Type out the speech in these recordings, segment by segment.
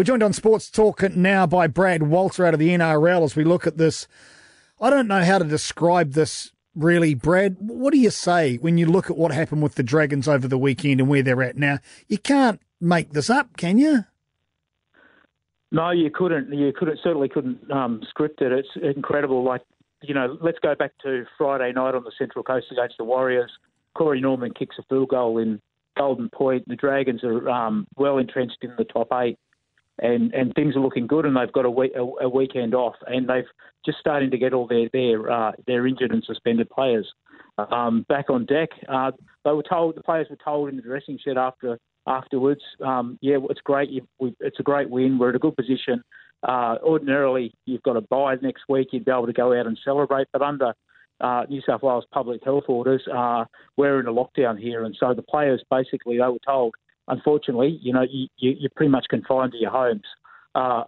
We're joined on Sports Talk now by Brad Walter out of the NRL as we look at this. I don't know how to describe this really, Brad. What do you say when you look at what happened with the Dragons over the weekend and where they're at now? You can't make this up, can you? No, you couldn't. You couldn't certainly couldn't um, script it. It's incredible. Like you know, let's go back to Friday night on the Central Coast against the Warriors. Corey Norman kicks a field goal in Golden Point. The Dragons are um, well entrenched in the top eight, and, and things are looking good. And they've got a, week, a, a weekend off, and they've just starting to get all their their uh, their injured and suspended players um, back on deck. Uh, they were told the players were told in the dressing shed after afterwards. Um, yeah, it's great. You, we, it's a great win. We're in a good position. Uh, ordinarily, you've got a bye next week. You'd be able to go out and celebrate, but under uh, New South Wales public health orders, uh, we're in a lockdown here, and so the players basically they were told, unfortunately, you know, you, you, you're pretty much confined to your homes. Uh,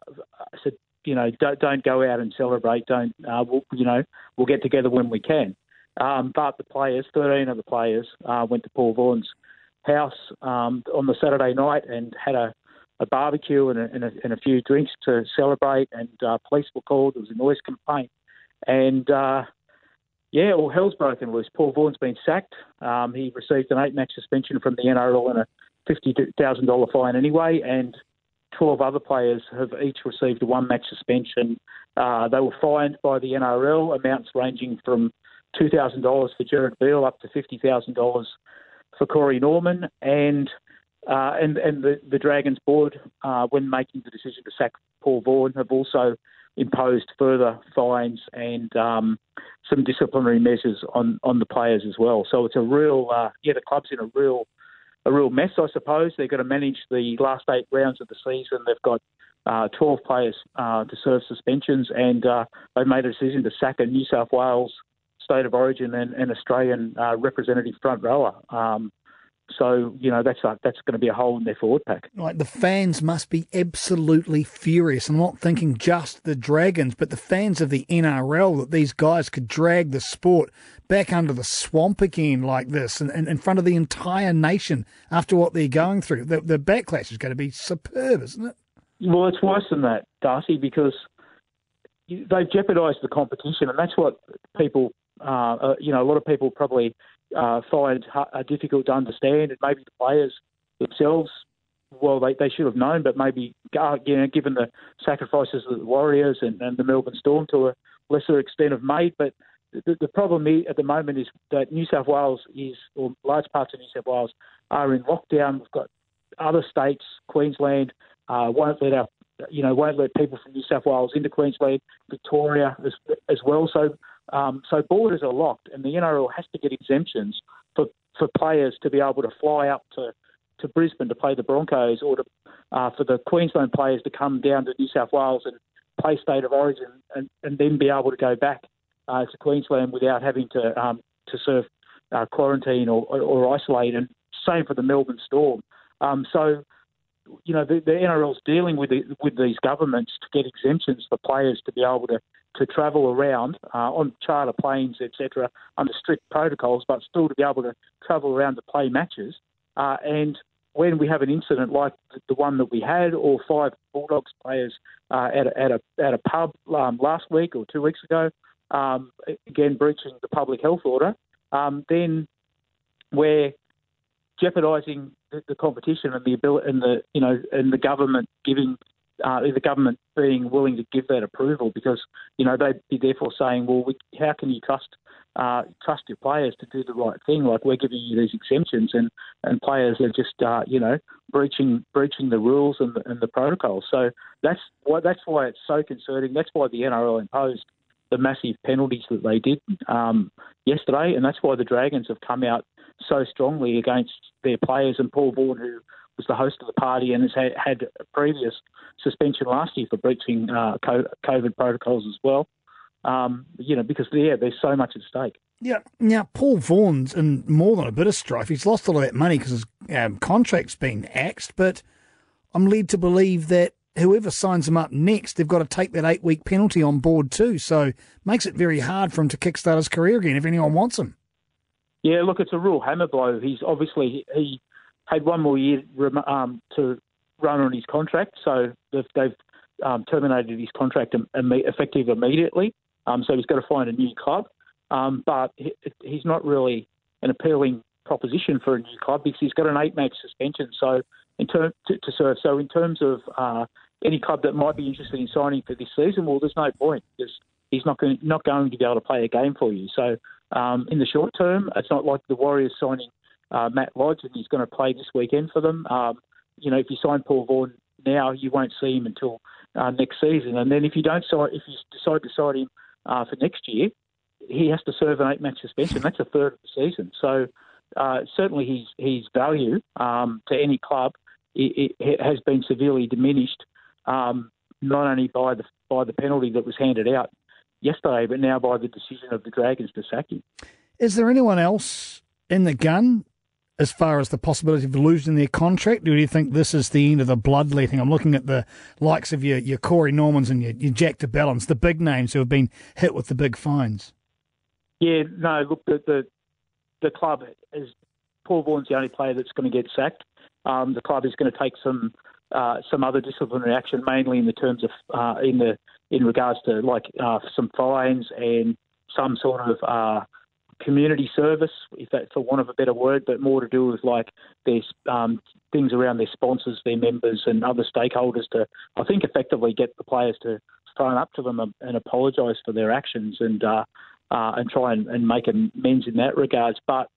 so you know, don't, don't go out and celebrate. Don't uh, we'll, you know, we'll get together when we can. Um, but the players, 13 of the players, uh, went to Paul Vaughan's house um, on the Saturday night and had a, a barbecue and a, and, a, and a, few drinks to celebrate. And uh, police were called. There was a noise complaint, and uh, yeah, well, hell's broken loose. Paul Vaughan's been sacked. Um, he received an eight-match suspension from the NRL and a fifty thousand dollar fine anyway, and 12 other players have each received a one match suspension. Uh, they were fined by the NRL, amounts ranging from $2,000 for Jared Beale up to $50,000 for Corey Norman. And uh, and and the, the Dragons board, uh, when making the decision to sack Paul Vaughan, have also imposed further fines and um, some disciplinary measures on, on the players as well. So it's a real, uh, yeah, the club's in a real a real mess, I suppose. They've got to manage the last eight rounds of the season. They've got uh, 12 players uh, to serve suspensions, and uh, they've made a decision to sack a New South Wales state of origin and, and Australian uh, representative front rower. Um, so you know that's a, that's going to be a hole in their forward pack. Like the fans must be absolutely furious. I'm not thinking just the Dragons, but the fans of the NRL that these guys could drag the sport back under the swamp again like this, and, and in front of the entire nation after what they're going through. The, the backlash is going to be superb, isn't it? Well, it's worse than that, Darcy, because they've jeopardised the competition, and that's what people, uh, uh, you know, a lot of people probably uh, find uh, difficult to understand, and maybe the players themselves, well, they, they should have known, but maybe uh, you know, given the sacrifices that the Warriors and, and the Melbourne Storm to a lesser extent have made, but the, the problem at the moment is that New South Wales is, or large parts of New South Wales are in lockdown. We've got other states, Queensland, uh, won't let our, you know, won't let people from New South Wales into Queensland, Victoria as, as well. So um, so borders are locked, and the NRL has to get exemptions for, for players to be able to fly up to, to Brisbane to play the Broncos, or to, uh, for the Queensland players to come down to New South Wales and play state of origin, and, and then be able to go back uh, to Queensland without having to um, to serve uh, quarantine or, or, or, isolate. And same for the Melbourne Storm. Um, so you know, the, the NRL's dealing with the, with these governments to get exemptions for players to be able to, to travel around uh, on charter planes, etc., under strict protocols, but still to be able to travel around to play matches. Uh, and when we have an incident like the one that we had, or five Bulldogs players uh, at, a, at, a, at a pub um, last week or two weeks ago, um, again breaching the public health order, um, then we're jeopardising the, the, competition and the ability and the you know and the government giving uh, the government being willing to give that approval because you know they'd be therefore saying, well, we, how can you trust uh, trust your players to do the right thing? Like we're giving you these exemptions, and, and players are just uh, you know breaching breaching the rules and the, and the protocols. So that's why that's why it's so concerning. That's why the NRL imposed the massive penalties that they did um, yesterday, and that's why the Dragons have come out so strongly against their players and Paul Vaughan, who was the host of the party and has had, had a previous suspension last year for breaching uh, COVID protocols as well. Um, you know, because yeah, there's so much at stake. Yeah. Now, Paul Vaughan's in more than a bit of strife. He's lost all of that money because his um, contract's been axed, but I'm led to believe that whoever signs him up next, they've got to take that eight week penalty on board too. So makes it very hard for him to kickstart his career again if anyone wants him. Yeah, look, it's a real hammer blow. He's obviously he had one more year um, to run on his contract, so they've, um, terminated his contract Im- effective immediately. Um, so he's got to find a new club. Um, but he, he's not really an appealing proposition for a new club because he's got an eight-match suspension. So in term to, to serve. So in terms of uh, any club that might be interested in signing for this season, well, there's no point because he's not going not going to be able to play a game for you. So um, in the short term, it's not like the Warriors signing uh, Matt Lodge and he's going to play this weekend for them. Um, you know, if you sign Paul Vaughan now, you won't see him until uh, next season. And then if you don't sign, if you decide to sign him uh, for next year, he has to serve an eight-match suspension. That's a third of the season. So uh, certainly his his value um, to any club it, it has been severely diminished, um, not only by the by the penalty that was handed out yesterday, but now by the decision of the Dragons to sack him. Is there anyone else in the gun as far as the possibility of losing their contract? Do you think this is the end of the bloodletting? I'm looking at the likes of your, your Corey Normans and your, your Jack de Belins, the big names who have been hit with the big fines. Yeah, no, look, the, the, the club is Paul Vaughan's the only player that's going to get sacked. Um, the club is going to take some uh, some other disciplinary action, mainly in the terms of uh, in the in regards to like uh, some fines and some sort of uh, community service, if that for want of a better word, but more to do with like there's um, things around their sponsors, their members, and other stakeholders to, I think, effectively get the players to phone up to them and apologise for their actions and uh, and try and, and make amends in that regards. But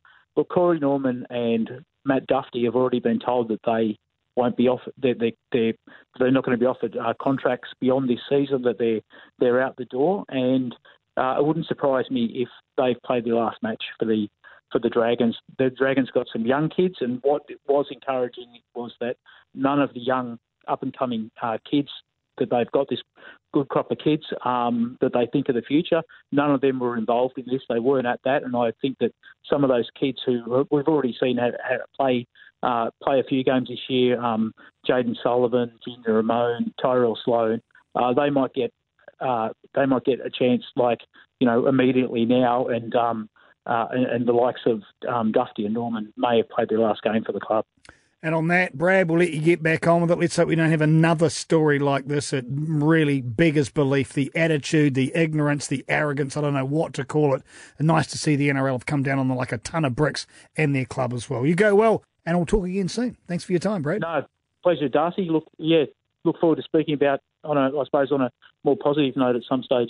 Corey Norman and Matt Dufty have already been told that they won't be offered. They're, they're, they're, they're not going to be offered uh, contracts beyond this season. That they're they're out the door, and uh, it wouldn't surprise me if they've played their last match for the for the Dragons. The Dragons got some young kids, and what was encouraging was that none of the young up and coming uh, kids that they've got this good crop of kids um, that they think of the future. None of them were involved in this. They weren't at that, and I think that some of those kids who we've already seen how, how play uh, play a few games this year, um, Jayden Sullivan, Junior Amone, Tyrell Sloan, uh, they might get uh, they might get a chance like you know immediately now, and um, uh, and, and, the likes of um, and Norman may have played their last game for the club. And on that, Brad, we'll let you get back on with it. Let's hope we don't have another story like this. It really beggars belief. The attitude, the ignorance, the arrogance. I don't know what to call it. Nice to see the NRL have come down on like a ton of bricks and their club as well. You go well, and we'll talk again soon. Thanks for your time, Brad. No, pleasure, Darcy. Look, yeah, look forward to speaking about on a, I suppose, on a more positive note at some stage.